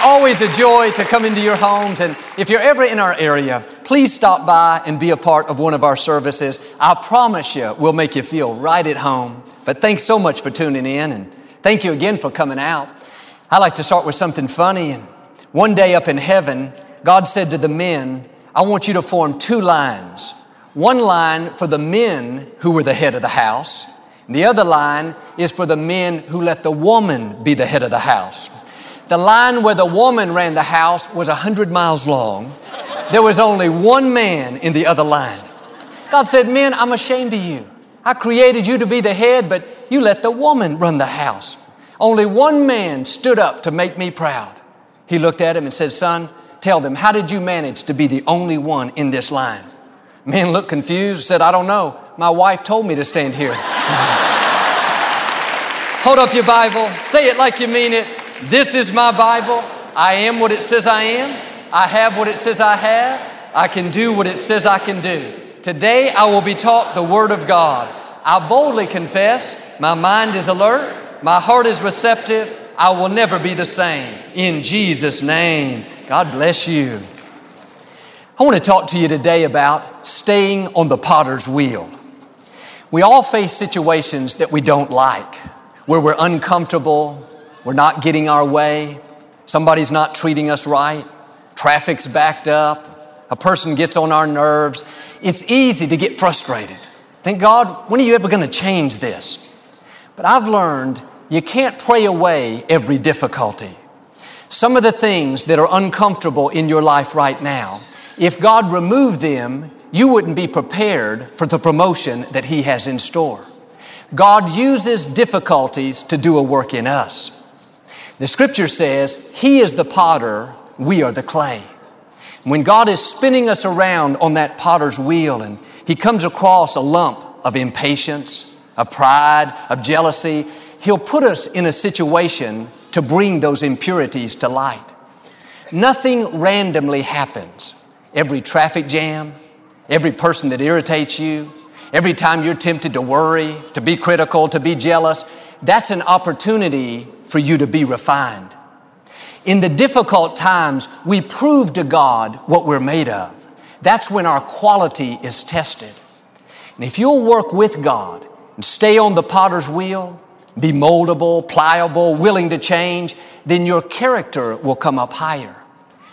Always a joy to come into your homes. And if you're ever in our area, please stop by and be a part of one of our services. I promise you, we'll make you feel right at home. But thanks so much for tuning in. And thank you again for coming out. I like to start with something funny. And one day up in heaven, God said to the men, I want you to form two lines. One line for the men who were the head of the house, the other line is for the men who let the woman be the head of the house. The line where the woman ran the house was 100 miles long. There was only one man in the other line. God said, Men, I'm ashamed of you. I created you to be the head, but you let the woman run the house. Only one man stood up to make me proud. He looked at him and said, Son, tell them, how did you manage to be the only one in this line? Man looked confused, said, I don't know. My wife told me to stand here. Hold up your Bible, say it like you mean it. This is my Bible. I am what it says I am. I have what it says I have. I can do what it says I can do. Today I will be taught the Word of God. I boldly confess, my mind is alert, my heart is receptive. I will never be the same. In Jesus' name, God bless you. I want to talk to you today about staying on the potter's wheel. We all face situations that we don't like, where we're uncomfortable, we're not getting our way, somebody's not treating us right, traffic's backed up, a person gets on our nerves. It's easy to get frustrated. Thank God, when are you ever going to change this? But I've learned you can't pray away every difficulty. Some of the things that are uncomfortable in your life right now, if God removed them, you wouldn't be prepared for the promotion that He has in store. God uses difficulties to do a work in us. The scripture says, He is the potter, we are the clay. When God is spinning us around on that potter's wheel and He comes across a lump of impatience, of pride, of jealousy, He'll put us in a situation to bring those impurities to light. Nothing randomly happens. Every traffic jam, every person that irritates you, every time you're tempted to worry, to be critical, to be jealous, that's an opportunity for you to be refined. In the difficult times, we prove to God what we're made of. That's when our quality is tested. And if you'll work with God and stay on the potter's wheel, be moldable, pliable, willing to change, then your character will come up higher.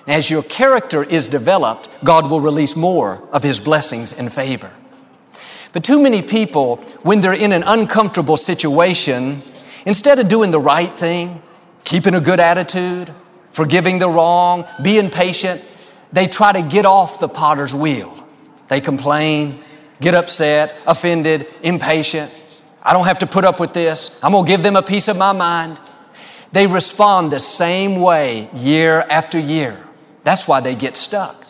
As your character is developed, God will release more of His blessings and favor. But too many people, when they're in an uncomfortable situation, instead of doing the right thing, keeping a good attitude, forgiving the wrong, being patient, they try to get off the potter's wheel. They complain, get upset, offended, impatient. I don't have to put up with this. I'm going to give them a piece of my mind. They respond the same way year after year. That's why they get stuck.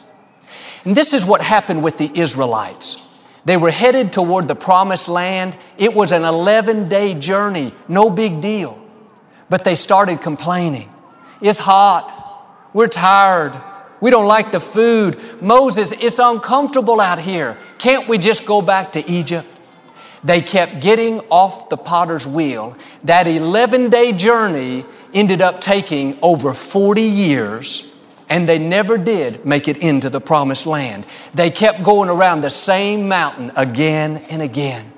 And this is what happened with the Israelites. They were headed toward the promised land. It was an 11 day journey, no big deal. But they started complaining. It's hot. We're tired. We don't like the food. Moses, it's uncomfortable out here. Can't we just go back to Egypt? They kept getting off the potter's wheel. That 11 day journey ended up taking over 40 years and they never did make it into the promised land. They kept going around the same mountain again and again.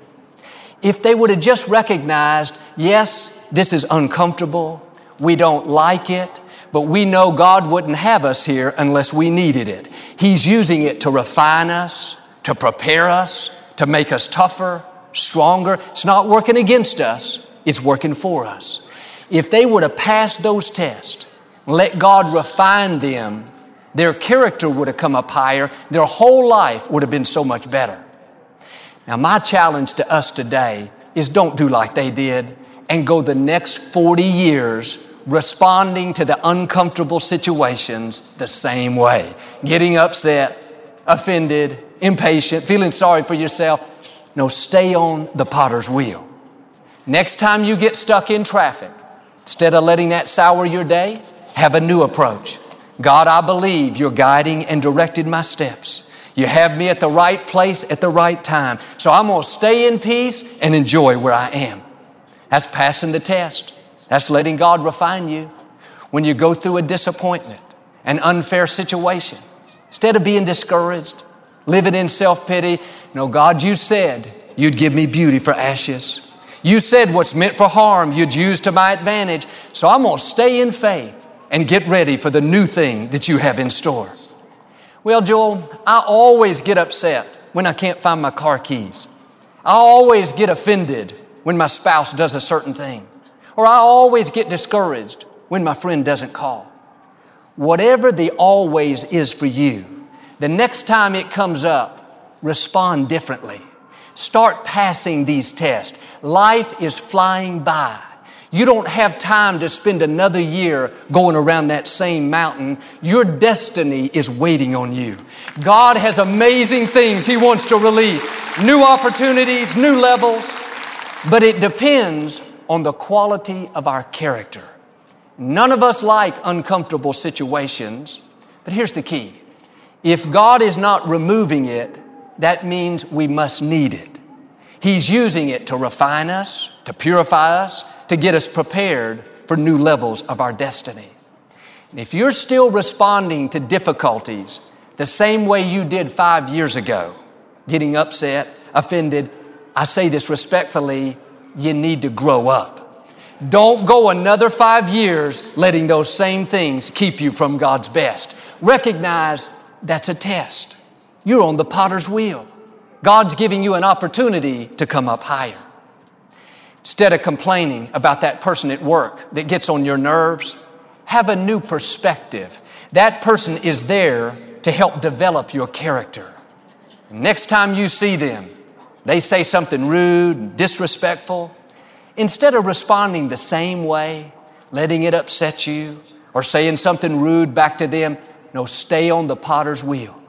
If they would have just recognized, yes, this is uncomfortable, we don't like it, but we know God wouldn't have us here unless we needed it. He's using it to refine us, to prepare us, to make us tougher, stronger. It's not working against us, it's working for us. If they would have passed those tests, let God refine them, their character would have come up higher, their whole life would have been so much better. Now, my challenge to us today is don't do like they did and go the next 40 years responding to the uncomfortable situations the same way, getting upset, offended, impatient, feeling sorry for yourself. No, stay on the potter's wheel. Next time you get stuck in traffic, instead of letting that sour your day, have a new approach. God, I believe you're guiding and directing my steps. You have me at the right place at the right time. So I'm going to stay in peace and enjoy where I am. That's passing the test. That's letting God refine you. When you go through a disappointment, an unfair situation, instead of being discouraged, living in self pity, no, God, you said you'd give me beauty for ashes. You said what's meant for harm, you'd use to my advantage. So I'm going to stay in faith and get ready for the new thing that you have in store. Well, Joel, I always get upset when I can't find my car keys. I always get offended when my spouse does a certain thing. Or I always get discouraged when my friend doesn't call. Whatever the always is for you, the next time it comes up, respond differently. Start passing these tests. Life is flying by. You don't have time to spend another year going around that same mountain. Your destiny is waiting on you. God has amazing things He wants to release new opportunities, new levels, but it depends on the quality of our character. None of us like uncomfortable situations, but here's the key. If God is not removing it, that means we must need it. He's using it to refine us, to purify us, to get us prepared for new levels of our destiny. And if you're still responding to difficulties the same way you did five years ago, getting upset, offended, I say this respectfully, you need to grow up. Don't go another five years letting those same things keep you from God's best. Recognize that's a test. You're on the potter's wheel. God's giving you an opportunity to come up higher. Instead of complaining about that person at work that gets on your nerves, have a new perspective. That person is there to help develop your character. Next time you see them, they say something rude, and disrespectful, instead of responding the same way, letting it upset you, or saying something rude back to them, no, stay on the potter's wheel.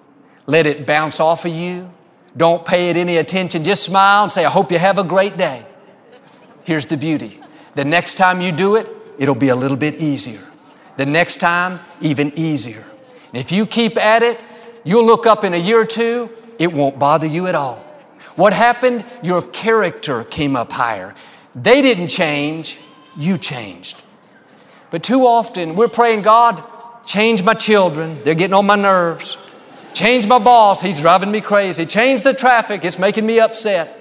Let it bounce off of you. Don't pay it any attention. Just smile and say, I hope you have a great day. Here's the beauty. The next time you do it, it'll be a little bit easier. The next time, even easier. And if you keep at it, you'll look up in a year or two, it won't bother you at all. What happened? Your character came up higher. They didn't change, you changed. But too often we're praying, God, change my children. They're getting on my nerves. Change my boss. He's driving me crazy. Change the traffic. It's making me upset.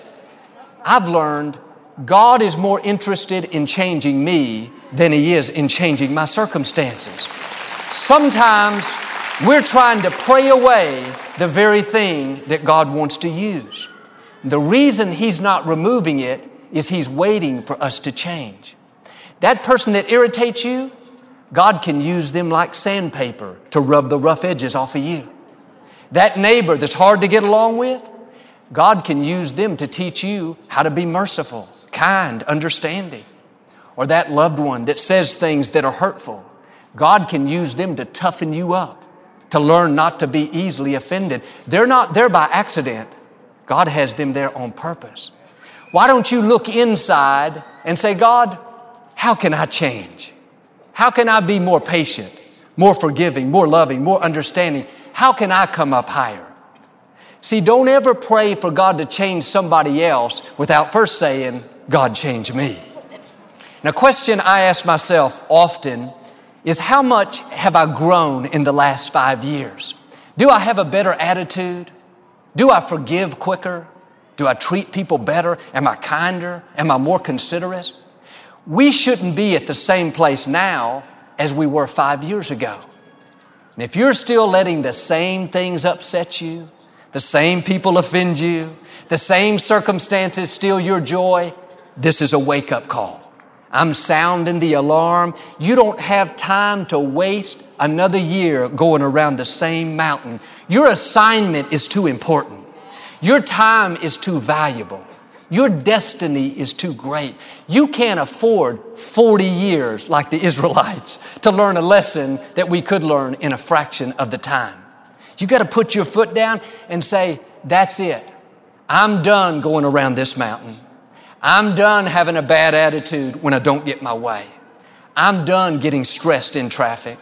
I've learned God is more interested in changing me than He is in changing my circumstances. Sometimes we're trying to pray away the very thing that God wants to use. The reason He's not removing it is He's waiting for us to change. That person that irritates you, God can use them like sandpaper to rub the rough edges off of you. That neighbor that's hard to get along with, God can use them to teach you how to be merciful, kind, understanding. Or that loved one that says things that are hurtful, God can use them to toughen you up, to learn not to be easily offended. They're not there by accident. God has them there on purpose. Why don't you look inside and say, God, how can I change? How can I be more patient, more forgiving, more loving, more understanding? How can I come up higher? See, don't ever pray for God to change somebody else without first saying, God, change me. Now, question I ask myself often is how much have I grown in the last five years? Do I have a better attitude? Do I forgive quicker? Do I treat people better? Am I kinder? Am I more considerate? We shouldn't be at the same place now as we were five years ago. And if you're still letting the same things upset you, the same people offend you, the same circumstances steal your joy, this is a wake up call. I'm sounding the alarm. You don't have time to waste another year going around the same mountain. Your assignment is too important. Your time is too valuable. Your destiny is too great. You can't afford 40 years like the Israelites to learn a lesson that we could learn in a fraction of the time. You got to put your foot down and say, That's it. I'm done going around this mountain. I'm done having a bad attitude when I don't get my way. I'm done getting stressed in traffic.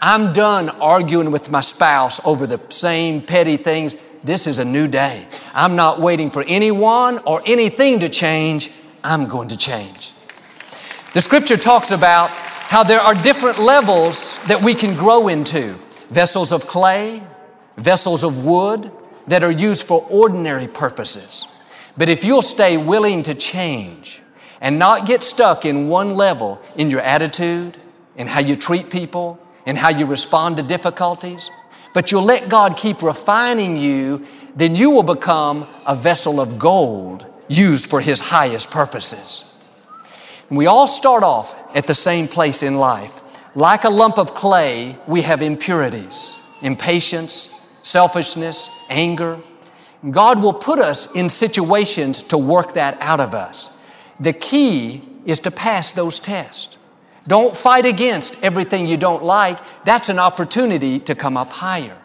I'm done arguing with my spouse over the same petty things. This is a new day. I'm not waiting for anyone or anything to change. I'm going to change. The scripture talks about how there are different levels that we can grow into vessels of clay, vessels of wood that are used for ordinary purposes. But if you'll stay willing to change and not get stuck in one level in your attitude, in how you treat people, in how you respond to difficulties, but you'll let God keep refining you, then you will become a vessel of gold used for His highest purposes. And we all start off at the same place in life. Like a lump of clay, we have impurities, impatience, selfishness, anger. God will put us in situations to work that out of us. The key is to pass those tests. Don't fight against everything you don't like. That's an opportunity to come up higher.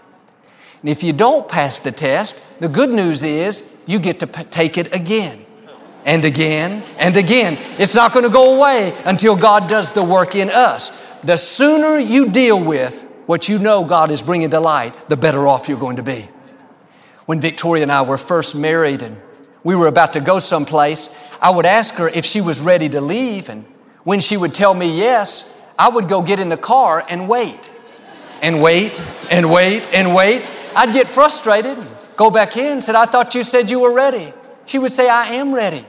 And if you don't pass the test, the good news is you get to p- take it again and again and again. It's not going to go away until God does the work in us. The sooner you deal with what you know God is bringing to light, the better off you're going to be. When Victoria and I were first married and we were about to go someplace, I would ask her if she was ready to leave and when she would tell me yes, I would go get in the car and wait. And wait, and wait, and wait. I'd get frustrated, go back in, said, I thought you said you were ready. She would say, I am ready.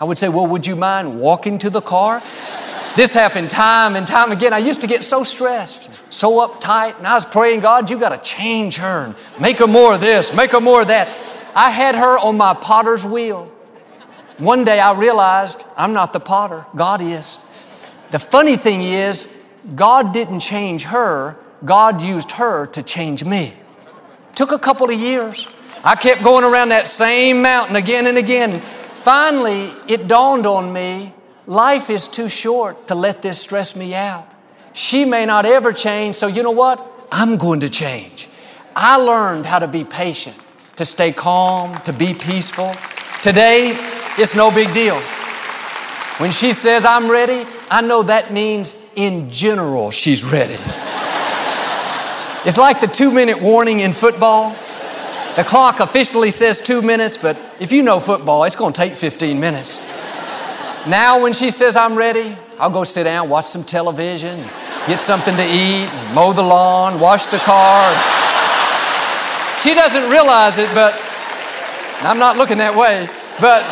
I would say, Well, would you mind walking to the car? This happened time and time again. I used to get so stressed, so uptight, and I was praying, God, you got to change her and make her more of this, make her more of that. I had her on my potter's wheel. One day I realized I'm not the potter, God is. The funny thing is, God didn't change her, God used her to change me. Took a couple of years. I kept going around that same mountain again and again. Finally, it dawned on me life is too short to let this stress me out. She may not ever change, so you know what? I'm going to change. I learned how to be patient, to stay calm, to be peaceful. Today, it's no big deal. When she says, I'm ready, I know that means in general she's ready. it's like the two minute warning in football. The clock officially says two minutes, but if you know football, it's going to take 15 minutes. Now, when she says, I'm ready, I'll go sit down, watch some television, get something to eat, mow the lawn, wash the car. She doesn't realize it, but I'm not looking that way, but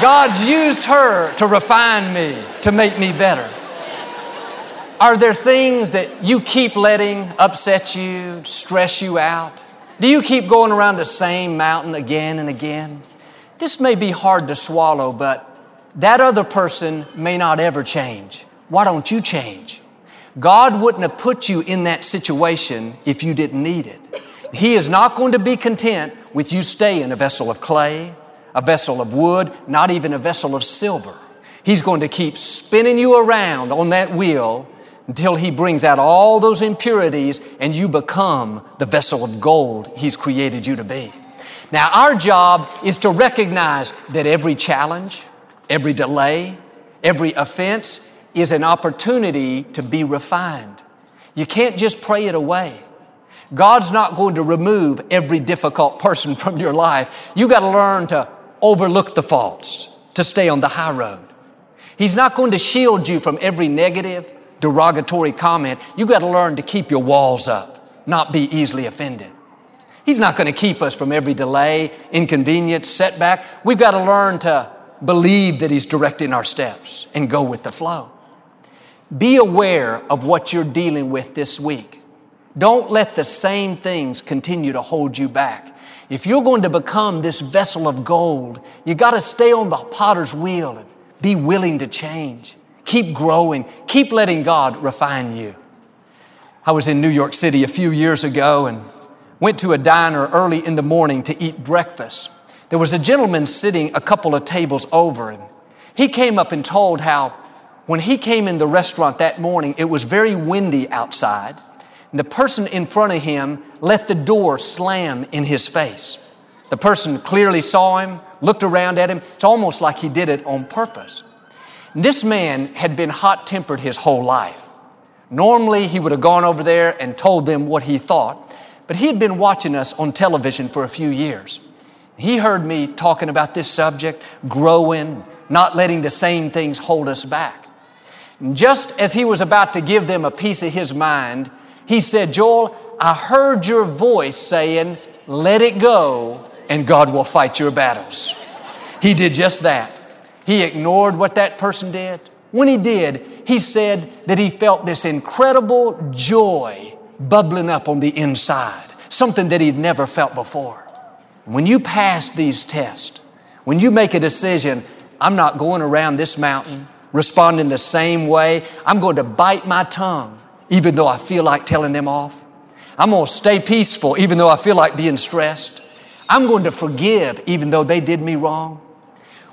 God's used her to refine me, to make me better. Are there things that you keep letting upset you, stress you out? Do you keep going around the same mountain again and again? This may be hard to swallow, but that other person may not ever change. Why don't you change? God wouldn't have put you in that situation if you didn't need it. He is not going to be content with you staying a vessel of clay a vessel of wood, not even a vessel of silver. He's going to keep spinning you around on that wheel until He brings out all those impurities and you become the vessel of gold He's created you to be. Now, our job is to recognize that every challenge, every delay, every offense is an opportunity to be refined. You can't just pray it away. God's not going to remove every difficult person from your life. You got to learn to overlook the faults, to stay on the high road. He's not going to shield you from every negative, derogatory comment. You got to learn to keep your walls up, not be easily offended. He's not going to keep us from every delay, inconvenience, setback. We've got to learn to believe that He's directing our steps and go with the flow. Be aware of what you're dealing with this week. Don't let the same things continue to hold you back. If you're going to become this vessel of gold, you got to stay on the potter's wheel and be willing to change. Keep growing. Keep letting God refine you. I was in New York City a few years ago and went to a diner early in the morning to eat breakfast. There was a gentleman sitting a couple of tables over, and he came up and told how when he came in the restaurant that morning, it was very windy outside. And the person in front of him let the door slam in his face. The person clearly saw him, looked around at him. It's almost like he did it on purpose. This man had been hot tempered his whole life. Normally, he would have gone over there and told them what he thought, but he had been watching us on television for a few years. He heard me talking about this subject, growing, not letting the same things hold us back. Just as he was about to give them a piece of his mind, he said, Joel, I heard your voice saying, let it go and God will fight your battles. He did just that. He ignored what that person did. When he did, he said that he felt this incredible joy bubbling up on the inside, something that he'd never felt before. When you pass these tests, when you make a decision, I'm not going around this mountain responding the same way, I'm going to bite my tongue, even though I feel like telling them off. I'm going to stay peaceful, even though I feel like being stressed. I'm going to forgive, even though they did me wrong.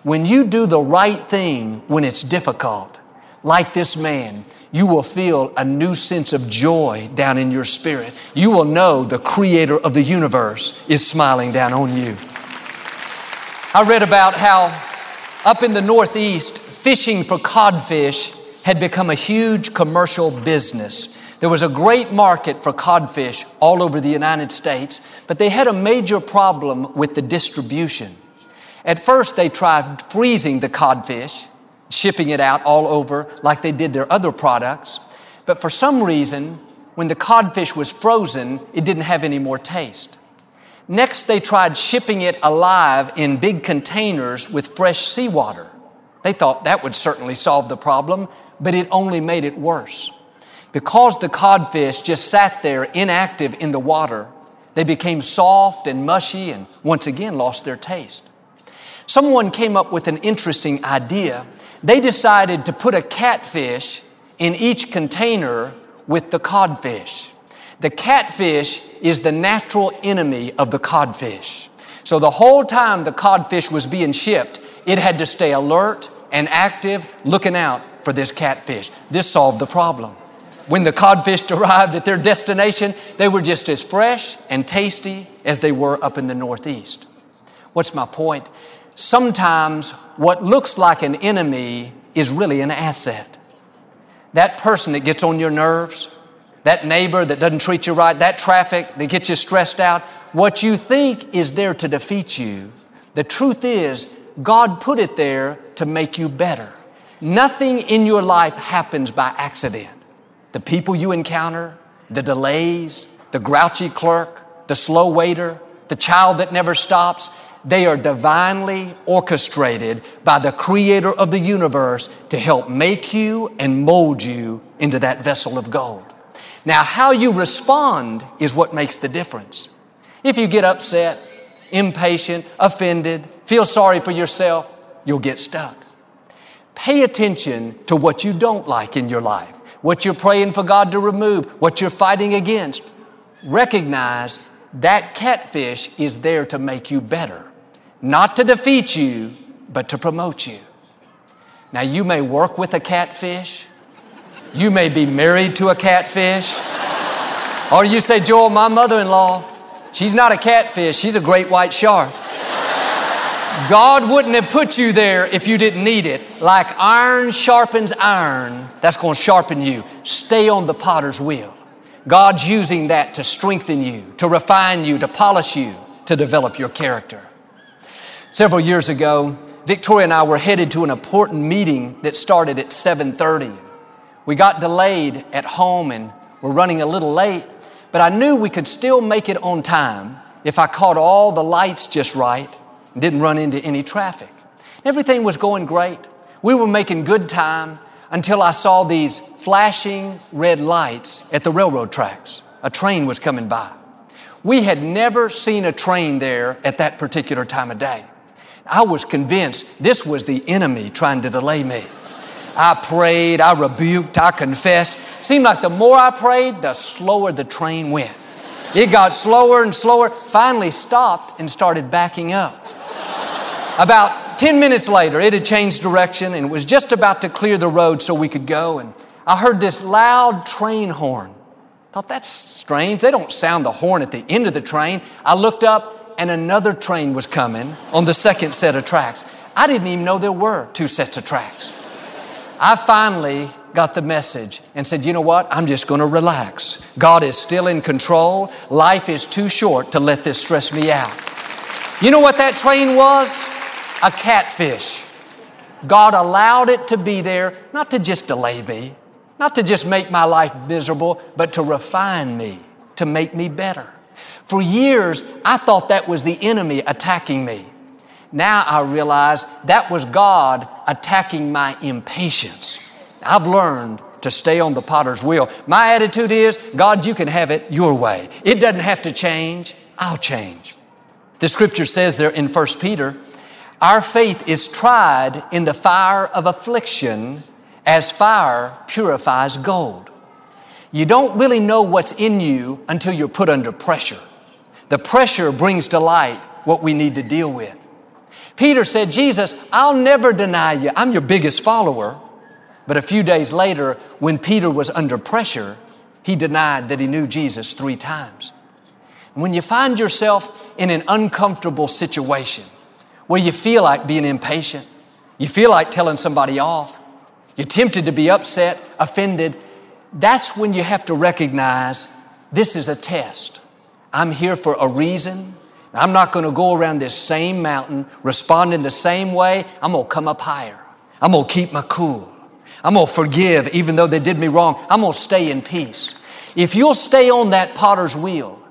When you do the right thing when it's difficult, like this man, you will feel a new sense of joy down in your spirit. You will know the creator of the universe is smiling down on you. I read about how up in the Northeast, fishing for codfish had become a huge commercial business. There was a great market for codfish all over the United States, but they had a major problem with the distribution. At first, they tried freezing the codfish, shipping it out all over like they did their other products. But for some reason, when the codfish was frozen, it didn't have any more taste. Next, they tried shipping it alive in big containers with fresh seawater. They thought that would certainly solve the problem, but it only made it worse. Because the codfish just sat there inactive in the water, they became soft and mushy and once again lost their taste. Someone came up with an interesting idea they decided to put a catfish in each container with the codfish. The catfish is the natural enemy of the codfish. So the whole time the codfish was being shipped, it had to stay alert and active, looking out for this catfish. This solved the problem. When the codfish arrived at their destination, they were just as fresh and tasty as they were up in the Northeast. What's my point? Sometimes what looks like an enemy is really an asset. That person that gets on your nerves, that neighbor that doesn't treat you right, that traffic that gets you stressed out, what you think is there to defeat you, the truth is God put it there to make you better. Nothing in your life happens by accident. The people you encounter, the delays, the grouchy clerk, the slow waiter, the child that never stops, they are divinely orchestrated by the creator of the universe to help make you and mold you into that vessel of gold. Now, how you respond is what makes the difference. If you get upset, impatient, offended, feel sorry for yourself, you'll get stuck. Pay attention to what you don't like in your life, what you're praying for God to remove, what you're fighting against. Recognize that catfish is there to make you better not to defeat you, but to promote you. Now, you may work with a catfish, you may be married to a catfish, or you say, Joel, my mother in law, she's not a catfish, she's a great white shark. God wouldn't have put you there if you didn't need it. Like iron sharpens iron, that's going to sharpen you. Stay on the potter's wheel. God's using that to strengthen you, to refine you, to polish you, to develop your character. Several years ago, Victoria and I were headed to an important meeting that started at 7:30. We got delayed at home and were running a little late, but I knew we could still make it on time if I caught all the lights just right and didn't run into any traffic. Everything was going great. We were making good time until I saw these flashing red lights at the railroad tracks. A train was coming by. We had never seen a train there at that particular time of day. I was convinced this was the enemy trying to delay me. I prayed, I rebuked, I confessed. Seemed like the more I prayed, the slower the train went. It got slower and slower, finally stopped and started backing up. About 10 minutes later, it had changed direction and was just about to clear the road so we could go. And I heard this loud train horn. Thought that's strange. They don't sound the horn at the end of the train. I looked up and another train was coming on the second set of tracks. I didn't even know there were two sets of tracks. I finally got the message and said, you know what? I'm just going to relax. God is still in control. Life is too short to let this stress me out. You know what that train was? A catfish. God allowed it to be there, not to just delay me, not to just make my life miserable, but to refine me, to make me better. For years, I thought that was the enemy attacking me. Now I realize that was God attacking my impatience. I've learned to stay on the potter's wheel. My attitude is, God, you can have it your way. It doesn't have to change. I'll change. The scripture says there in 1 Peter, our faith is tried in the fire of affliction as fire purifies gold. You don't really know what's in you until you're put under pressure. The pressure brings to light what we need to deal with. Peter said, Jesus, I'll never deny you. I'm your biggest follower. But a few days later, when Peter was under pressure, he denied that he knew Jesus three times. When you find yourself in an uncomfortable situation where you feel like being impatient, you feel like telling somebody off, you're tempted to be upset, offended, that's when you have to recognize this is a test. I'm here for a reason. I'm not going to go around this same mountain responding the same way. I'm going to come up higher. I'm going to keep my cool. I'm going to forgive even though they did me wrong. I'm going to stay in peace. If you'll stay on that potter's wheel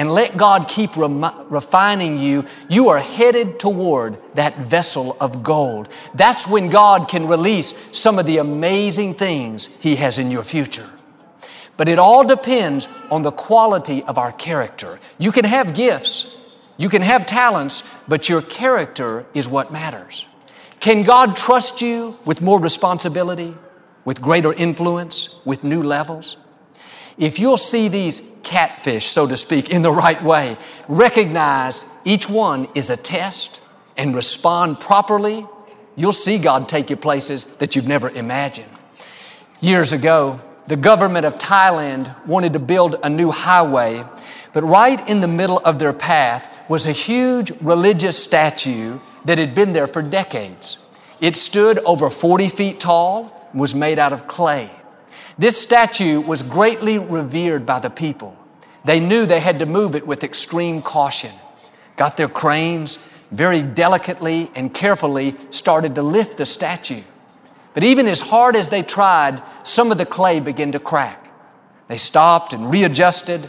and let God keep refining you, you are headed toward that vessel of gold. That's when God can release some of the amazing things He has in your future. But it all depends on the quality of our character. You can have gifts, you can have talents, but your character is what matters. Can God trust you with more responsibility, with greater influence, with new levels? If you'll see these catfish, so to speak, in the right way, recognize each one is a test and respond properly, you'll see God take you places that you've never imagined. Years ago, the government of Thailand wanted to build a new highway, but right in the middle of their path was a huge religious statue that had been there for decades. It stood over 40 feet tall, and was made out of clay. This statue was greatly revered by the people. They knew they had to move it with extreme caution. Got their cranes, very delicately and carefully started to lift the statue. But even as hard as they tried, some of the clay began to crack. They stopped and readjusted,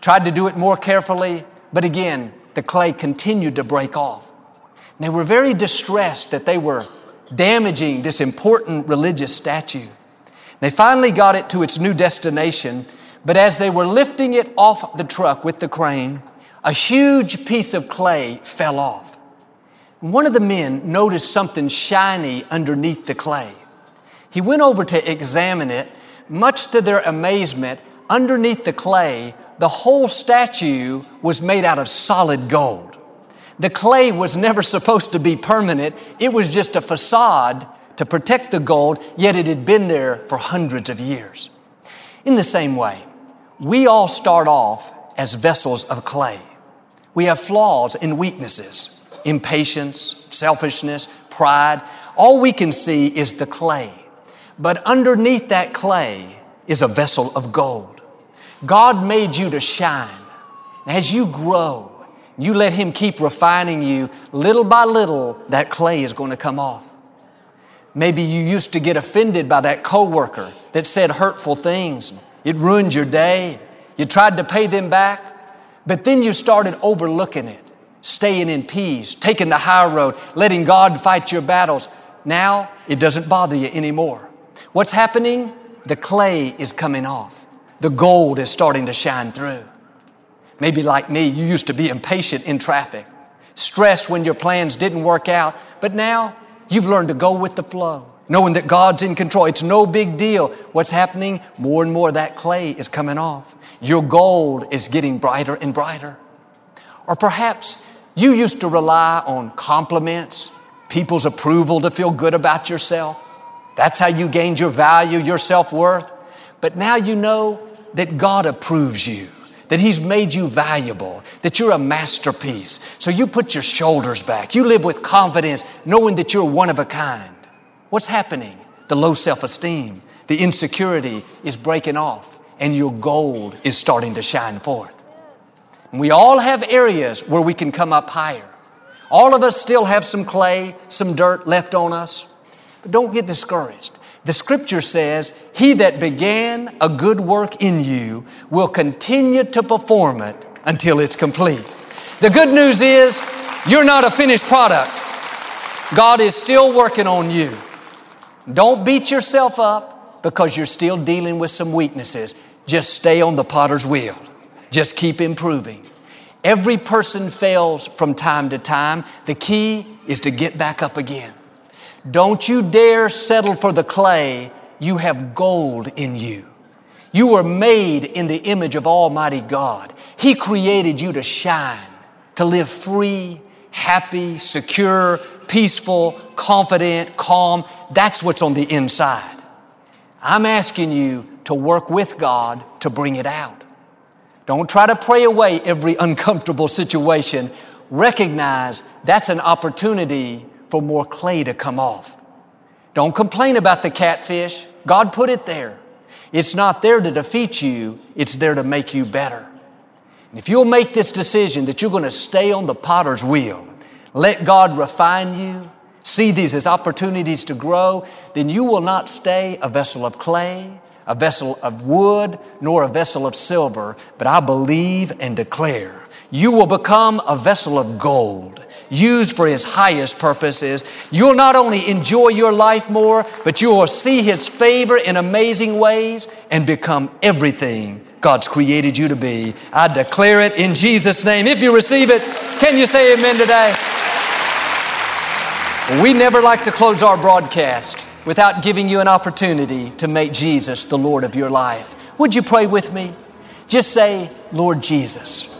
tried to do it more carefully, but again, the clay continued to break off. They were very distressed that they were damaging this important religious statue. They finally got it to its new destination, but as they were lifting it off the truck with the crane, a huge piece of clay fell off. One of the men noticed something shiny underneath the clay. He went over to examine it. Much to their amazement, underneath the clay, the whole statue was made out of solid gold. The clay was never supposed to be permanent. It was just a facade to protect the gold, yet it had been there for hundreds of years. In the same way, we all start off as vessels of clay. We have flaws and weaknesses, impatience, selfishness, pride. All we can see is the clay. But underneath that clay is a vessel of gold. God made you to shine. As you grow, you let Him keep refining you, little by little, that clay is going to come off. Maybe you used to get offended by that coworker that said hurtful things. It ruined your day. You tried to pay them back, but then you started overlooking it, staying in peace, taking the high road, letting God fight your battles. Now it doesn't bother you anymore. What's happening? The clay is coming off. The gold is starting to shine through. Maybe like me, you used to be impatient in traffic, stressed when your plans didn't work out, but now you've learned to go with the flow, knowing that God's in control. It's no big deal. What's happening? More and more that clay is coming off. Your gold is getting brighter and brighter. Or perhaps You used to rely on compliments, people's approval to feel good about yourself. That's how you gained your value, your self worth. But now you know that God approves you, that He's made you valuable, that you're a masterpiece. So you put your shoulders back. You live with confidence, knowing that you're one of a kind. What's happening? The low self esteem, the insecurity is breaking off, and your gold is starting to shine forth. We all have areas where we can come up higher. All of us still have some clay, some dirt left on us. But don't get discouraged. The scripture says, He that began a good work in you will continue to perform it until it's complete. The good news is, you're not a finished product. God is still working on you. Don't beat yourself up because you're still dealing with some weaknesses. Just stay on the potter's wheel. Just keep improving. Every person fails from time to time. The key is to get back up again. Don't you dare settle for the clay. You have gold in you. You were made in the image of Almighty God. He created you to shine, to live free, happy, secure, peaceful, confident, calm. That's what's on the inside. I'm asking you to work with God to bring it out. Don't try to pray away every uncomfortable situation. Recognize that's an opportunity for more clay to come off. Don't complain about the catfish. God put it there. It's not there to defeat you, it's there to make you better. And if you'll make this decision that you're going to stay on the potter's wheel, let God refine you, see these as opportunities to grow, then you will not stay a vessel of clay, a vessel of wood, nor a vessel of silver, but I believe and declare you will become a vessel of gold used for His highest purposes. You'll not only enjoy your life more, but you will see His favor in amazing ways and become everything God's created you to be. I declare it in Jesus' name. If you receive it, can you say amen today? We never like to close our broadcast without giving you an opportunity to make Jesus the Lord of your life. Would you pray with me? Just say, Lord Jesus,